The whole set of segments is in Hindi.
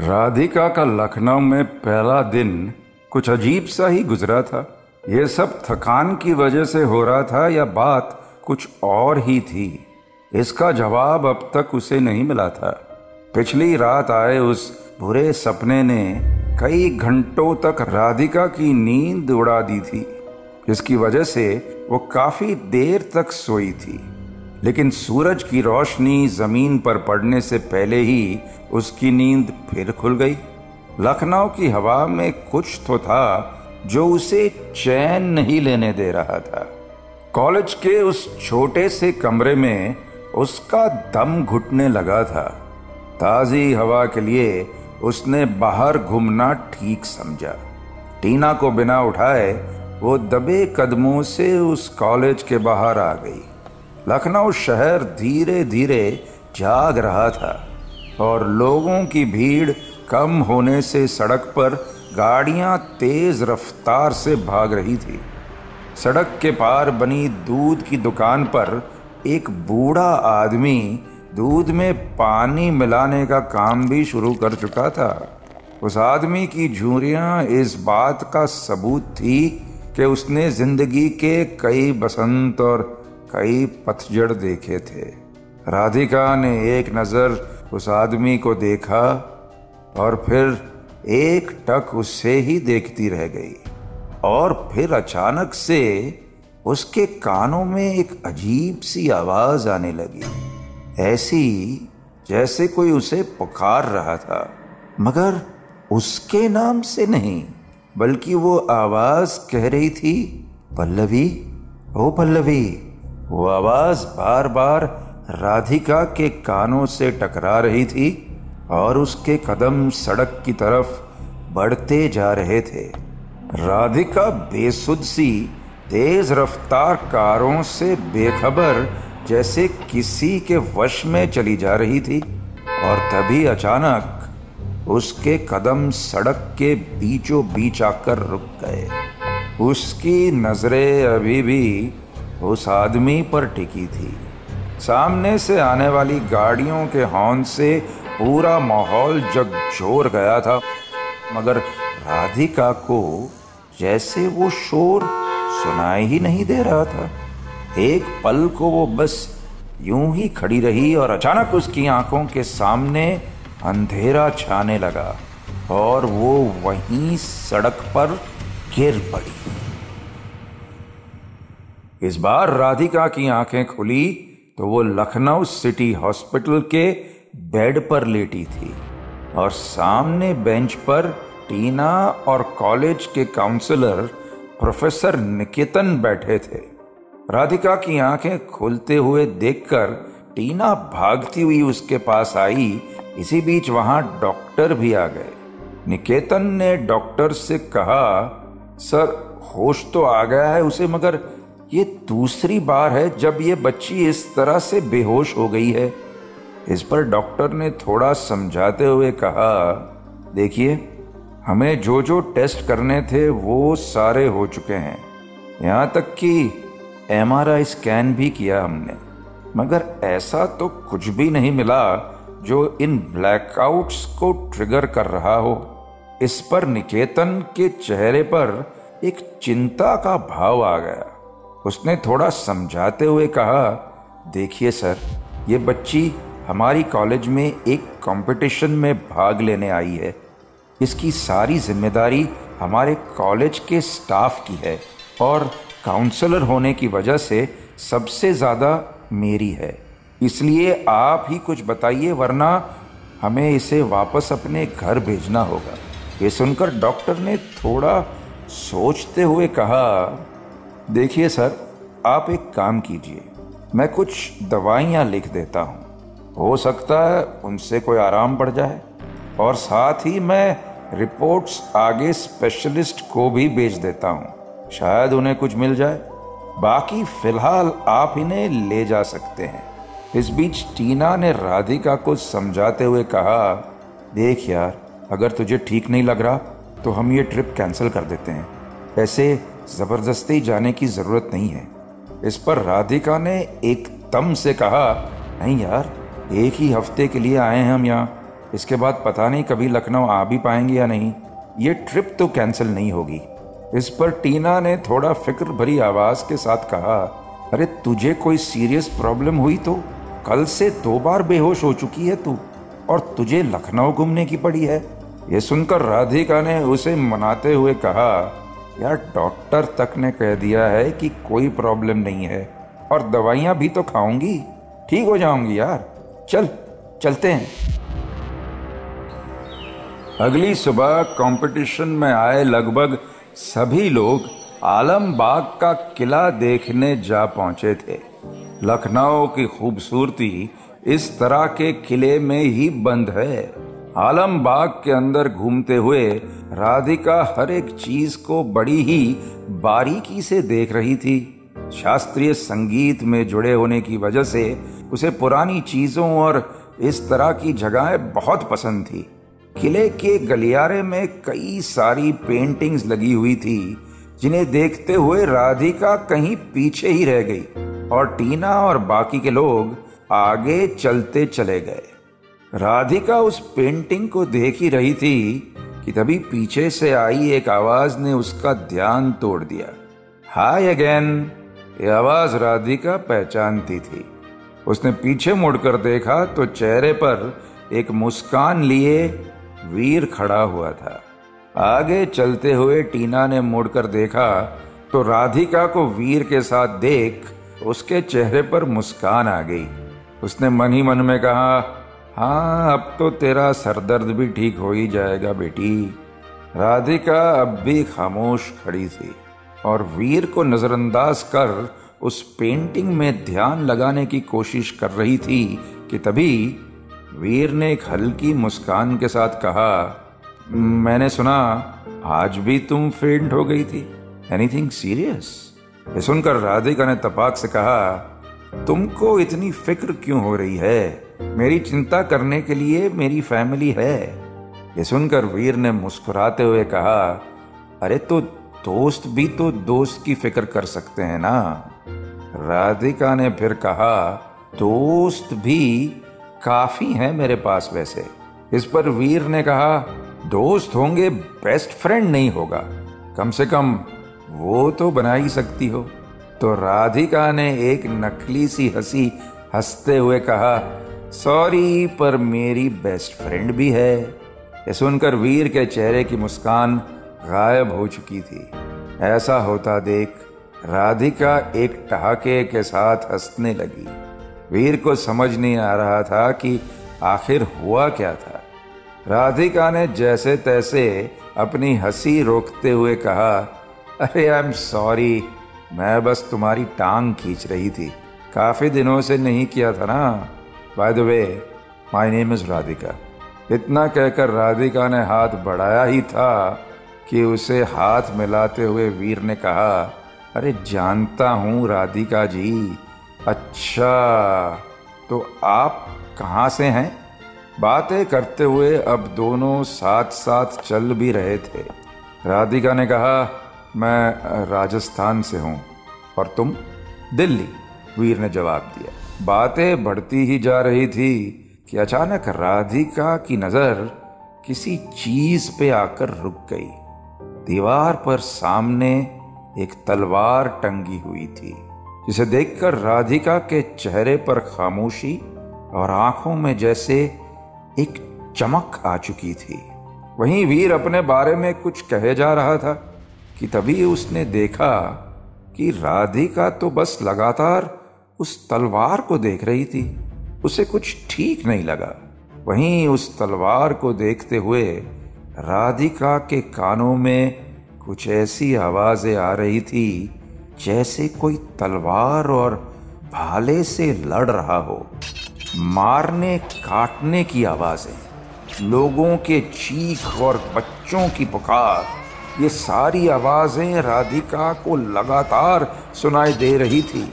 राधिका का लखनऊ में पहला दिन कुछ अजीब सा ही गुजरा था। ये सब थकान की वजह से हो रहा था या बात कुछ और ही थी? इसका जवाब अब तक उसे नहीं मिला था। पिछली रात आए उस बुरे सपने ने कई घंटों तक राधिका की नींद उड़ा दी थी, जिसकी वजह से वो काफ़ी देर तक सोई थी। लेकिन सूरज की रोशनी ज़मीन पर पड़ने से पहले ही उसकी नींद फिर खुल गई। लखनऊ की हवा में कुछ तो था जो उसे चैन नहीं लेने दे रहा था। कॉलेज के उस छोटे से कमरे में उसका दम घुटने लगा था। ताजी हवा के लिए उसने बाहर घूमना ठीक समझा। टीना को बिना उठाए वो दबे कदमों से उस कॉलेज के बाहर आ गई। लखनऊ शहर धीरे धीरे जाग रहा था और लोगों की भीड़ कम होने से सड़क पर गाड़ियाँ तेज रफ्तार से भाग रही थी। सड़क के पार बनी दूध की दुकान पर एक बूढ़ा आदमी दूध में पानी मिलाने का काम भी शुरू कर चुका था। उस आदमी की झूरियाँ इस बात का सबूत थी कि उसने ज़िंदगी के कई बसंत और कई पतझड़ देखे थे। राधिका ने एक नज़र उस आदमी को देखा और फिर एक टक उससे ही देखती रह गई। और फिर अचानक से उसके कानों में एक अजीब सी आवाज़ आने लगी। ऐसी जैसे कोई उसे पुकार रहा था। मगर उसके नाम से नहीं, बल्कि वो आवाज़ कह रही थी, पल्लवी, ओ पल्लवी। वो आवाज़ बार बार राधिका के कानों से टकरा रही थी और उसके कदम सड़क की तरफ़ बढ़ते जा रहे थे। राधिका बेसुध सी, तेज रफ्तार कारों से बेखबर जैसे किसी के वश में चली जा रही थी और तभी अचानक उसके कदम सड़क के बीचों बीच आकर रुक गए। उसकी नज़रें अभी भी उस आदमी पर टिकी थी। सामने से आने वाली गाड़ियों के हॉर्न से पूरा माहौल जगजोर गया था, मगर राधिका को जैसे वो शोर सुनाई ही नहीं दे रहा था। एक पल को वो बस यूँ ही खड़ी रही और अचानक उसकी आँखों के सामने अंधेरा छाने लगा और वो वहीं सड़क पर गिर पड़ी। इस बार राधिका की आँखें खुली तो वो लखनऊ सिटी हॉस्पिटल के बेड पर लेटी थी और सामने बेंच पर टीना और कॉलेज के काउंसलर प्रोफेसर निकेतन बैठे थे। राधिका की आँखें खुलते हुए देखकर टीना भागती हुई उसके पास आई। इसी बीच वहाँ डॉक्टर भी आ गए। निकेतन ने डॉक्टर से कहा, सर, होश तो आ गया है उसे, मगर ये दूसरी बार है जब ये बच्ची इस तरह से बेहोश हो गई है। इस पर डॉक्टर ने थोड़ा समझाते हुए कहा, देखिए, हमें जो जो टेस्ट करने थे वो सारे हो चुके हैं। यहाँ तक कि एमआरआई स्कैन भी किया हमने। मगर ऐसा तो कुछ भी नहीं मिला जो इन ब्लैकआउट्स को ट्रिगर कर रहा हो। इस पर निकेतन के चेहरे पर एक चिंता का भाव आ गया। उसने थोड़ा समझाते हुए कहा, देखिए सर, ये बच्ची हमारी कॉलेज में एक कंपटीशन में भाग लेने आई है। इसकी सारी ज़िम्मेदारी हमारे कॉलेज के स्टाफ की है और काउंसलर होने की वजह से सबसे ज़्यादा मेरी है। इसलिए आप ही कुछ बताइए, वरना हमें इसे वापस अपने घर भेजना होगा। ये सुनकर डॉक्टर ने थोड़ा सोचते हुए कहा देखिए सर, आप एक काम कीजिए। मैं कुछ दवाइयाँ लिख देता हूँ। हो सकता है उनसे कोई आराम पड़ जाए। और साथ ही मैं रिपोर्ट्स आगे स्पेशलिस्ट को भी भेज देता हूँ। शायद उन्हें कुछ मिल जाए। बाकी फ़िलहाल आप इन्हें ले जा सकते हैं। इस बीच टीना ने राधिका को समझाते हुए कहा, देख यार, अगर तुझे ठीक नहीं लग रहा तो हम ये ट्रिप कैंसिल कर देते हैं। ऐसे ज़बरदस्ती जाने की ज़रूरत नहीं है। इस पर राधिका ने एकदम से कहा, नहीं यार, एक ही हफ़्ते के लिए आए हैं हम यहाँ। इसके बाद पता नहीं कभी लखनऊ आ भी पाएँगे या नहीं। ये ट्रिप तो कैंसिल नहीं होगी। इस पर टीना ने थोड़ा फ़िक्र भरी आवाज़ के साथ कहा, अरे, तुझे कोई सीरियस प्रॉब्लम हुई तो? कल से दो बार बेहोश हो चुकी है तू, और तुझे लखनऊ घूमने की पड़ी है। ये सुनकर राधिका ने उसे मनाते हुए कहा यार डॉक्टर तक ने कह दिया है कि कोई प्रॉब्लम नहीं है। और दवाइयाँ भी तो खाऊँगी। ठीक हो जाऊँगी यार। चल, चलते हैं। अगली सुबह कंपटीशन में आए लगभग सभी लोग आलमबाग का किला देखने जा पहुँचे थे। लखनऊ की खूबसूरती इस तरह के किले में ही बंद है। आलमबाग के अंदर घूमते हुए राधिका हर एक चीज़ को बड़ी ही बारीकी से देख रही थी। शास्त्रीय संगीत में जुड़े होने की वजह से उसे पुरानी चीज़ों और इस तरह की जगहें बहुत पसंद थी। किले के गलियारे में कई सारी पेंटिंग्स लगी हुई थी, जिन्हें देखते हुए राधिका कहीं पीछे ही रह गई और टीना और बाकी के लोग आगे चलते चले गए। राधिका उस पेंटिंग को देख ही रही थी कि तभी पीछे से आई एक आवाज़ ने उसका ध्यान तोड़ दिया। हाय अगेन ये आवाज़ राधिका पहचानती थी। उसने पीछे मुड़कर देखा तो चेहरे पर एक मुस्कान लिए वीर खड़ा हुआ था। आगे चलते हुए टीना ने मुड़कर देखा तो राधिका को वीर के साथ देख उसके चेहरे पर मुस्कान आ गई। उसने मन ही मन में कहा हाँ अब तो तेरा सरदर्द भी ठीक हो ही जाएगा बेटी। राधिका अब भी खामोश खड़ी थी और वीर को नजरअंदाज कर उस पेंटिंग में ध्यान लगाने की कोशिश कर रही थी कि तभी वीर ने एक हल्की मुस्कान के साथ कहा, मैंने सुना, आज भी तुम फेंट हो गई थी। एनीथिंग सीरियस ये सुनकर राधिका ने तपाक से कहा, तुमको इतनी फ़िक्र क्यों हो रही है? मेरी चिंता करने के लिए मेरी फैमिली है। ये सुनकर वीर ने मुस्कुराते हुए कहा, अरे तो दोस्त भी तो दोस्त की फ़िक्र कर सकते हैं ना? राधिका ने फिर कहा, दोस्त भी काफ़ी हैं मेरे पास वैसे। इस पर वीर ने कहा, दोस्त होंगे बेस्ट फ्रेंड नहीं होगा। कम से कम वो तो बना ही सकती हो। तो राधिका ने एक नकली सी हँसी, हँसते हुए कहा सॉरी, पर मेरी बेस्ट फ्रेंड भी है। ये सुनकर वीर के चेहरे की मुस्कान गायब हो चुकी थी। ऐसा होता देख राधिका एक ठहाके के साथ हंसने लगी। वीर को समझ नहीं आ रहा था कि आखिर हुआ क्या था। राधिका ने जैसे तैसे अपनी हँसी रोकते हुए कहा, अरे आई एम सॉरी मैं बस तुम्हारी टांग खींच रही थी। काफ़ी दिनों से नहीं किया था ना? By the way my name is Radhika इतना कहकर राधिका ने हाथ बढ़ाया ही था कि उसे हाथ मिलाते हुए वीर ने कहा, अरे, जानता हूँ राधिका जी। अच्छा तो आप कहाँ से हैं? बातें करते हुए अब दोनों साथ साथ चल भी रहे थे। राधिका ने कहा, मैं राजस्थान से हूँ और तुम दिल्ली, वीर ने जवाब दिया। बातें बढ़ती ही जा रही थी कि अचानक राधिका की नज़र किसी चीज़ पे आकर रुक गई। दीवार पर सामने एक तलवार टंगी हुई थी, जिसे देखकर राधिका के चेहरे पर खामोशी और आँखों में जैसे एक चमक आ चुकी थी। वहीं वीर अपने बारे में कुछ कहे जा रहा था कि तभी उसने देखा कि राधिका तो बस लगातार उस तलवार को देख रही थी। उसे कुछ ठीक नहीं लगा। वहीं उस तलवार को देखते हुए राधिका के कानों में कुछ ऐसी आवाज़ें आ रही थी, जैसे कोई तलवार और भाले से लड़ रहा हो। मारने, काटने की आवाज़ें, लोगों के चीख और बच्चों की पुकार, ये सारी आवाज़ें राधिका को लगातार सुनाई दे रही थी।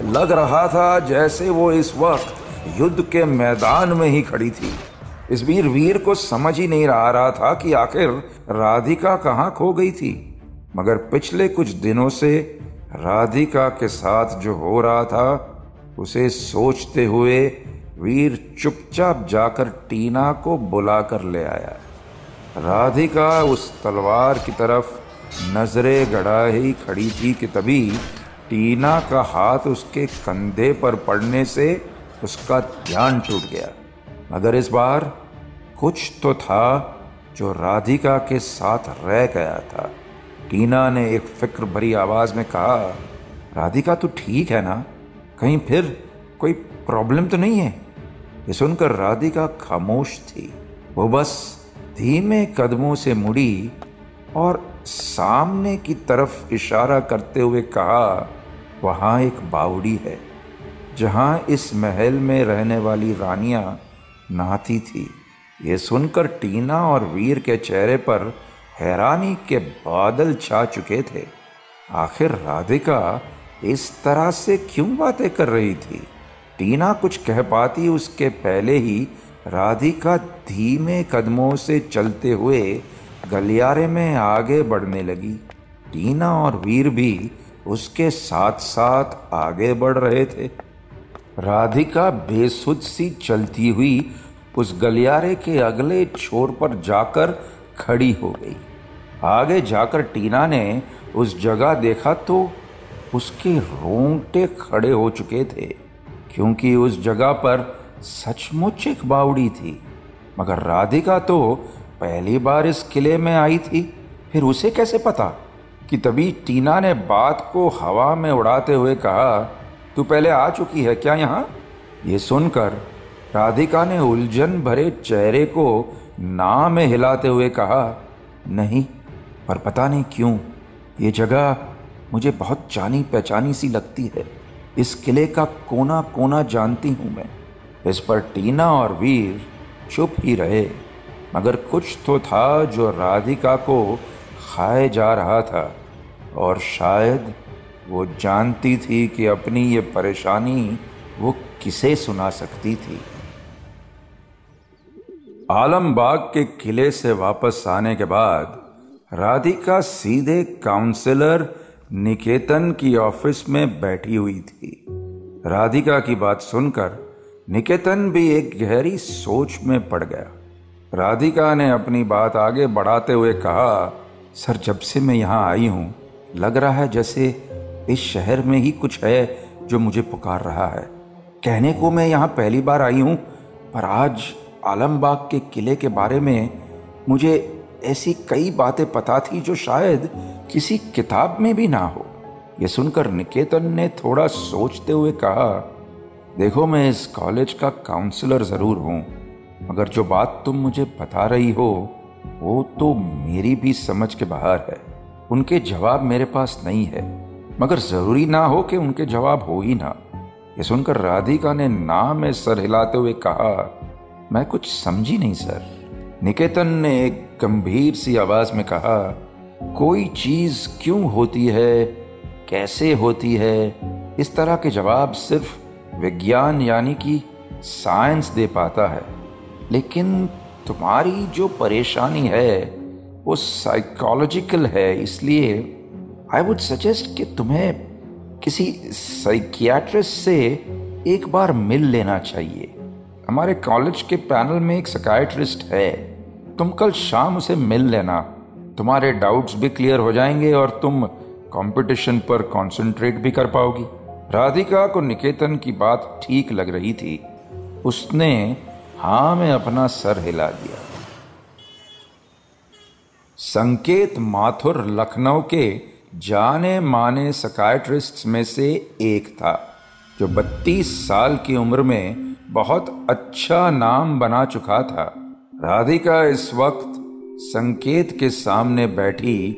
लग रहा था जैसे वो इस वक्त युद्ध के मैदान में ही खड़ी थी। इस वीर वीर को समझ ही नहीं रहा रहा था कि आखिर राधिका कहाँ खो गई थी। मगर पिछले कुछ दिनों से राधिका के साथ जो हो रहा था, उसे सोचते हुए वीर चुपचाप जाकर टीना को बुलाकर ले आया। राधिका उस तलवार की तरफ़ नजरे गड़ा ही खड़ी थी कि तभी टीना का हाथ उसके कंधे पर पड़ने से उसका ध्यान टूट गया। मगर इस बार कुछ तो था जो राधिका के साथ रह गया था। टीना ने एक फ़िक्र भरी आवाज़ में कहा, राधिका, तू ठीक है ना? कहीं फिर कोई प्रॉब्लम तो नहीं है? ये सुनकर राधिका खामोश थी। वो बस धीमे कदमों से मुड़ी और सामने की तरफ़ इशारा करते हुए कहा वहाँ एक बावड़ी है, जहाँ इस महल में रहने वाली रानियाँ नहाती थी। ये सुनकर टीना और वीर के चेहरे पर हैरानी के बादल छा चुके थे। आखिर राधिका इस तरह से क्यों बातें कर रही थी? टीना कुछ कह पाती उसके पहले ही राधिका धीमे कदमों से चलते हुए गलियारे में आगे बढ़ने लगी। टीना और वीर भी उसके साथ साथ आगे बढ़ रहे थे। राधिका बेसुध सी चलती हुई उस गलियारे के अगले छोर पर जाकर खड़ी हो गई। आगे जाकर टीना ने उस जगह देखा तो उसके रोंगटे खड़े हो चुके थे, क्योंकि उस जगह पर सचमुच एक बावड़ी थी। मगर राधिका तो पहली बार इस किले में आई थी, फिर उसे कैसे पता? कि तभी टीना ने बात को हवा में उड़ाते हुए कहा, तू पहले आ चुकी है क्या यहाँ? ये सुनकर राधिका ने उलझन भरे चेहरे को ना में हिलाते हुए कहा, नहीं, पर पता नहीं क्यों, ये जगह मुझे बहुत जानी पहचानी सी लगती है। इस किले का कोना कोना जानती हूँ मैं। इस पर टीना और वीर चुप ही रहे। मगर कुछ तो था जो राधिका को खाए जा रहा था। और शायद वो जानती थी कि अपनी ये परेशानी वो किसे सुना सकती थी। आलमबाग के किले से वापस आने के बाद राधिका सीधे काउंसलर निकेतन की ऑफ़िस में बैठी हुई थी। राधिका की बात सुनकर निकेतन भी एक गहरी सोच में पड़ गया। राधिका ने अपनी बात आगे बढ़ाते हुए कहा, सर, जब से मैं यहाँ आई हूँ लग रहा है जैसे इस शहर में ही कुछ है जो मुझे पुकार रहा है। कहने को मैं यहाँ पहली बार आई हूँ, पर आज आलमबाग के किले के बारे में मुझे ऐसी कई बातें पता थी जो शायद किसी किताब में भी ना हो। यह सुनकर निकेतन ने थोड़ा सोचते हुए कहा, देखो, मैं इस कॉलेज का काउंसलर ज़रूर हूँ, मगर जो बात तुम मुझे बता रही हो, वो तो मेरी भी समझ के बाहर है। उनके जवाब मेरे पास नहीं है। मगर ज़रूरी ना हो कि उनके जवाब हो ही ना। ये सुनकर राधिका ने ना में सर हिलाते हुए कहा, मैं कुछ समझी नहीं, सर। निकेतन ने एक गंभीर सी आवाज़ में कहा, कोई चीज़ क्यों होती है? कैसे होती है? इस तरह के जवाब सिर्फ़ विज्ञान यानी कि साइंस दे पाता है। लेकिन तुम्हारी जो परेशानी है वो साइकोलॉजिकल है, इसलिए आई वुड सजेस्ट कि तुम्हें किसी साइकियाट्रिस्ट से एक बार मिल लेना चाहिए। हमारे कॉलेज के पैनल में एक साइकाइट्रिस्ट है। तुम कल शाम उसे मिल लेना। तुम्हारे डाउट्स भी क्लियर हो जाएँगे और तुम कंपटीशन पर कंसंट्रेट भी कर पाओगी। राधिका को निकेतन की बात ठीक लग रही थी। उसने हाँ में अपना सर हिला दिया। संकेत माथुर लखनऊ के जाने माने सकाइट्रिस्ट में से एक था, जो 32 साल की उम्र में बहुत अच्छा नाम बना चुका था। राधिका इस वक्त संकेत के सामने बैठी,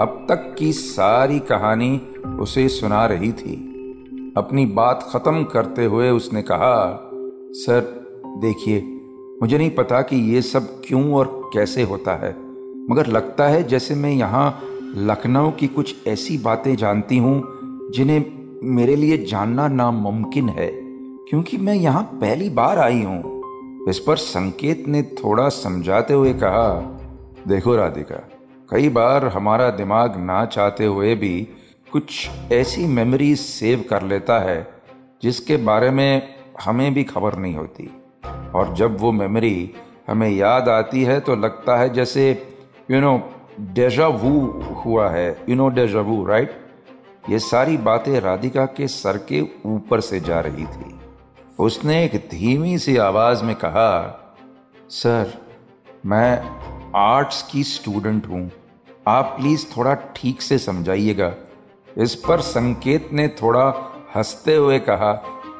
अब तक की सारी कहानी उसे सुना रही थी। अपनी बात खत्म करते हुए उसने कहा, सर, देखिए, मुझे नहीं पता कि ये सब क्यों और कैसे होता है। मगर लगता है जैसे मैं यहाँ लखनऊ की कुछ ऐसी बातें जानती हूँ, जिन्हें मेरे लिए जानना नामुमकिन है, क्योंकि मैं यहाँ पहली बार आई हूँ। इस पर संकेत ने थोड़ा समझाते हुए कहा, देखो राधिका, कई बार हमारा दिमाग ना चाहते हुए भी कुछ ऐसी मेमोरीज सेव कर लेता है, जिसके बारे में हमें भी खबर नहीं होती। और जब वो मेमोरी हमें याद आती है तो लगता है जैसे यू नो डेजा वू हुआ है you know deja vu right ये सारी बातें राधिका के सर के ऊपर से जा रही थी। उसने एक धीमी सी आवाज़ में कहा, सर, मैं आर्ट्स की स्टूडेंट हूँ। आप प्लीज़ थोड़ा ठीक से समझाइएगा। इस पर संकेत ने थोड़ा हँसते हुए कहा,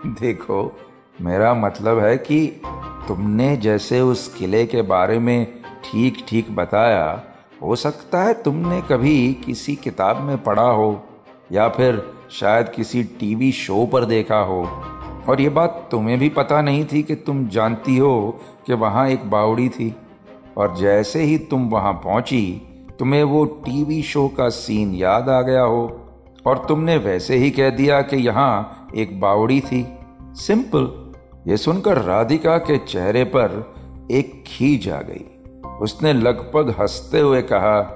देखो, मेरा मतलब है कि तुमने जैसे उस किले के बारे में ठीक ठीक बताया, हो सकता है तुमने कभी किसी किताब में पढ़ा हो, या फिर शायद किसी टीवी शो पर देखा हो। और ये बात तुम्हें भी पता नहीं थी कि तुम जानती हो कि वहाँ एक बावड़ी थी। और जैसे ही तुम वहाँ पहुँची, तुम्हें वो टीवी शो का सीन याद आ गया हो। और तुमने वैसे ही कह दिया कि यहाँ एक बावड़ी थी। सिंपल। ये सुनकर राधिका के चेहरे पर एक खींच आ गई। उसने लगभग हँसते हुए कहा,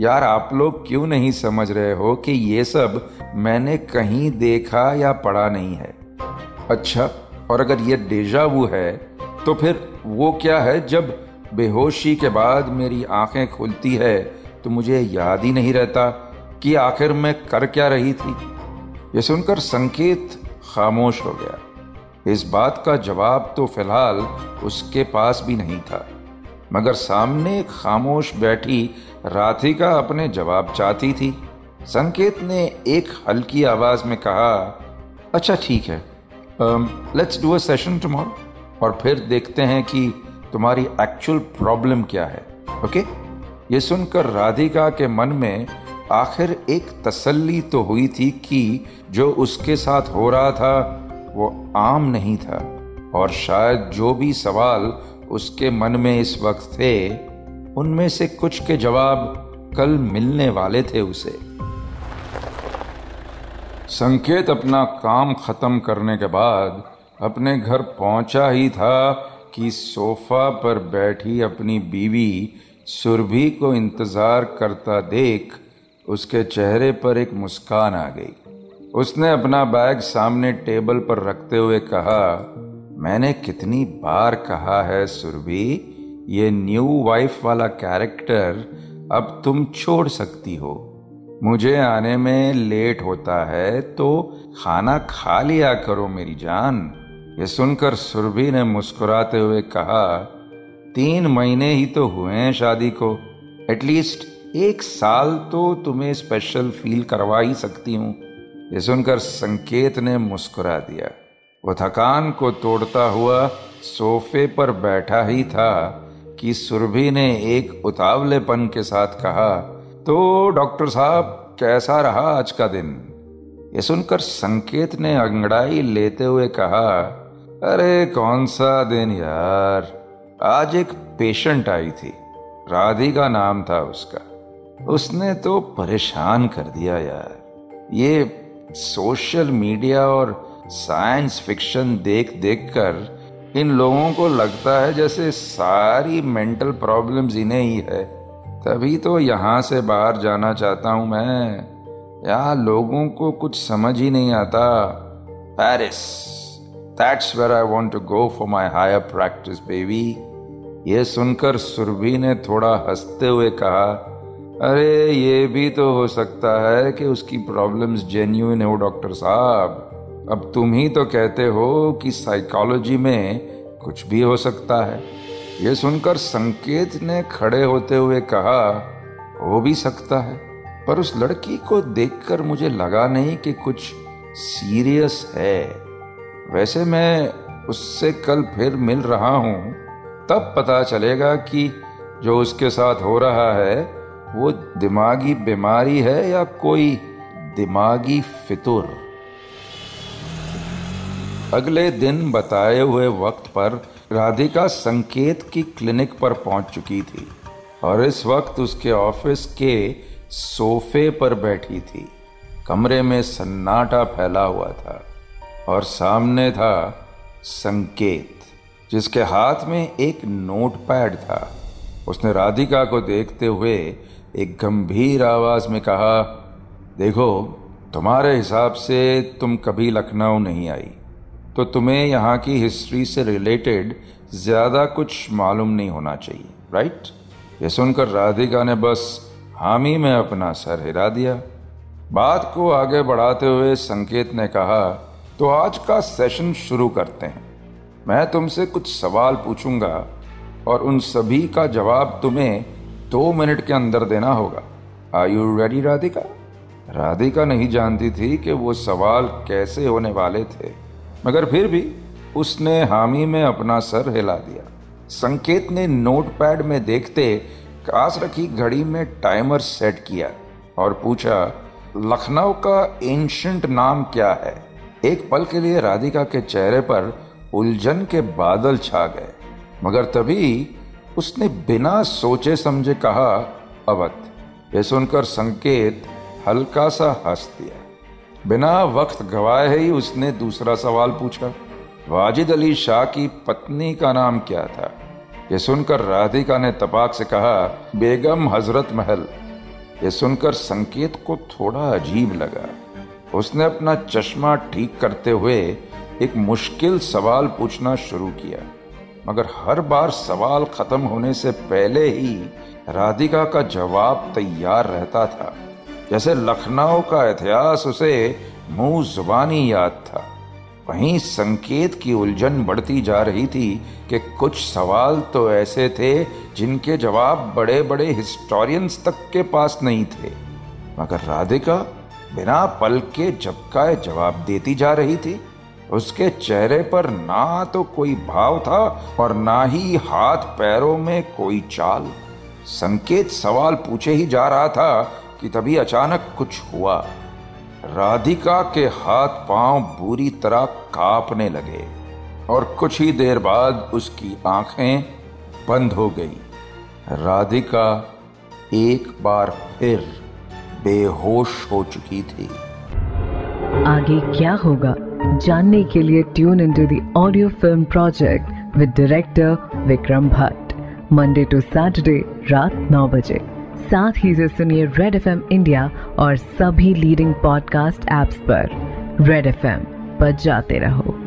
यार, आप लोग क्यों नहीं समझ रहे हो कि ये सब मैंने कहीं देखा या पढ़ा नहीं है? अच्छा और अगर ये डेजा वो है तो फिर वो क्या है जब बेहोशी के बाद मेरी आँखें खुलती है तो मुझे याद ही नहीं रहता कि आखिर मैं कर क्या रही थी? ये सुनकर संकेत खामोश हो गया। इस बात का जवाब तो फ़िलहाल उसके पास भी नहीं था। मगर सामने खामोश बैठी राधिका अपने जवाब चाहती थी संकेत ने एक हल्की आवाज़ में कहा अच्छा ठीक है let's do a session tomorrow और फिर देखते हैं कि तुम्हारी एक्चुअल प्रॉब्लम क्या है ओके? ये सुनकर राधिका के मन में आखिर एक तसल्ली तो हुई थी कि जो उसके साथ हो रहा था वो आम नहीं था और शायद जो भी सवाल उसके मन में इस वक्त थे, उनमें से कुछ के जवाब कल मिलने वाले थे उसे। संकेत अपना काम खत्म करने के बाद अपने घर पहुँचा ही था कि सोफा पर बैठी अपनी बीवी सुरभि को इंतज़ार करता देख उसके चेहरे पर एक मुस्कान आ गई। उसने अपना बैग सामने टेबल पर रखते हुए कहा मैंने कितनी बार कहा है, सुरभि, ये न्यू वाइफ वाला कैरेक्टर अब तुम छोड़ सकती हो। मुझे आने में लेट होता है तो खाना खा लिया करो मेरी जान। ये सुनकर सुरभि ने मुस्कुराते हुए कहा, तीन महीने ही तो हुए हैं शादी को। एटलीस्ट एक साल तो तुम्हें स्पेशल फील करवा ही सकती हूँ। ये सुनकर संकेत ने मुस्कुरा दिया। वो थकान को तोड़ता हुआ सोफे पर बैठा ही था कि सुरभि ने एक उतावलेपन के साथ कहा तो डॉक्टर साहब, कैसा रहा आज का दिन? ये सुनकर संकेत ने अंगड़ाई लेते हुए कहा, अरे, कौन सा दिन यार? आज एक पेशेंट आई थी, राधिका नाम था उसका। उसने तो परेशान कर दिया यार। ये सोशल मीडिया और साइंस फिक्शन देख देख कर इन लोगों को लगता है जैसे सारी मेंटल प्रॉब्लम्स इन्हें ही है। तभी तो यहाँ से बाहर जाना चाहता हूँ मैं। यहाँ लोगों को कुछ समझ ही नहीं आता। Paris that's where I want to go for my higher practice baby ये सुनकर सुरभि ने थोड़ा हँसते हुए कहा, अरे, ये भी तो हो सकता है कि उसकी प्रॉब्लम्स जेन्यून हो डॉक्टर साहब। अब तुम ही तो कहते हो कि साइकोलॉजी में कुछ भी हो सकता है। ये सुनकर संकेत ने खड़े होते हुए कहा, हो भी सकता है। पर उस लड़की को देखकर मुझे लगा नहीं कि कुछ सीरियस है। वैसे मैं उससे कल फिर मिल रहा हूँ। तब पता चलेगा कि जो उसके साथ हो रहा है, वो दिमागी बीमारी है या कोई दिमागी फितुर। अगले दिन बताए हुए वक्त पर राधिका संकेत की क्लिनिक पर पहुँच चुकी थी और इस वक्त उसके ऑफ़िस के सोफे पर बैठी थी। कमरे में सन्नाटा फैला हुआ था और सामने था संकेत, जिसके हाथ में एक नोट पैड था। उसने राधिका को देखते हुए एक गंभीर आवाज़ में कहा, देखो, तुम्हारे हिसाब से तुम कभी लखनऊ नहीं आई। तो तुम्हें यहाँ की हिस्ट्री से रिलेटेड ज़्यादा कुछ मालूम नहीं होना चाहिए राइट ये सुनकर राधिका ने बस हामी में अपना सर हिला दिया। बात को आगे बढ़ाते हुए संकेत ने कहा तो आज का सेशन शुरू करते हैं। मैं तुमसे कुछ सवाल पूछूँगा और उन सभी का जवाब तुम्हें दो मिनट के अंदर देना होगा। Are you ready Radhika? Radhika नहीं जानती थी कि वो सवाल कैसे होने वाले थे। मगर फिर भी उसने हामी में अपना सर हिला दिया। संकेत ने नोटपैड में देखते कास रखी घड़ी में टाइमर सेट किया और पूछा, लखनऊ का एंशंट नाम क्या है? एक पल के लिए राधिका के चेहरे पर उलझन के बादल छा गए। मगर तभी उसने बिना सोचे समझे कहा, अवध। यह सुनकर संकेत हल्का सा हंस दिया। बिना वक्त गवाए ही उसने दूसरा सवाल पूछा, वाजिद अली शाह की पत्नी का नाम क्या था? यह सुनकर राधिका ने तपाक से कहा, बेगम हज़रत महल। यह सुनकर संकेत को थोड़ा अजीब लगा। उसने अपना चश्मा ठीक करते हुए एक मुश्किल सवाल पूछना शुरू किया, मगर हर बार सवाल खत्म होने से पहले ही राधिका का जवाब तैयार रहता था। जैसे लखनऊ का इतिहास, उसे मुँह जुबानी याद था। वहीं संकेत की उलझन बढ़ती जा रही थी कि कुछ सवाल तो ऐसे थे जिनके जवाब बड़े बड़े हिस्टोरियंस तक के पास नहीं थे। मगर राधिका बिना पल के झपकाए जवाब देती जा रही थी। उसके चेहरे पर ना तो कोई भाव था और ना ही हाथ पैरों में कोई चाल। संकेत सवाल पूछे ही जा रहा था कि तभी अचानक कुछ हुआ। राधिका के हाथ पाँव बुरी तरह कांपने लगे और कुछ ही देर बाद उसकी आँखें बंद हो गई। राधिका एक बार फिर बेहोश हो चुकी थी। आगे क्या होगा? जानने के लिए tune in to audio film project with director Vikram Bhatt Monday to Saturday रात नौ बजे। साथ ही से सुनिए रेड एफएम इंडिया और सभी लीडिंग पॉडकास्ट एप्स पर। रेड एफ़एम पर जाते रहो।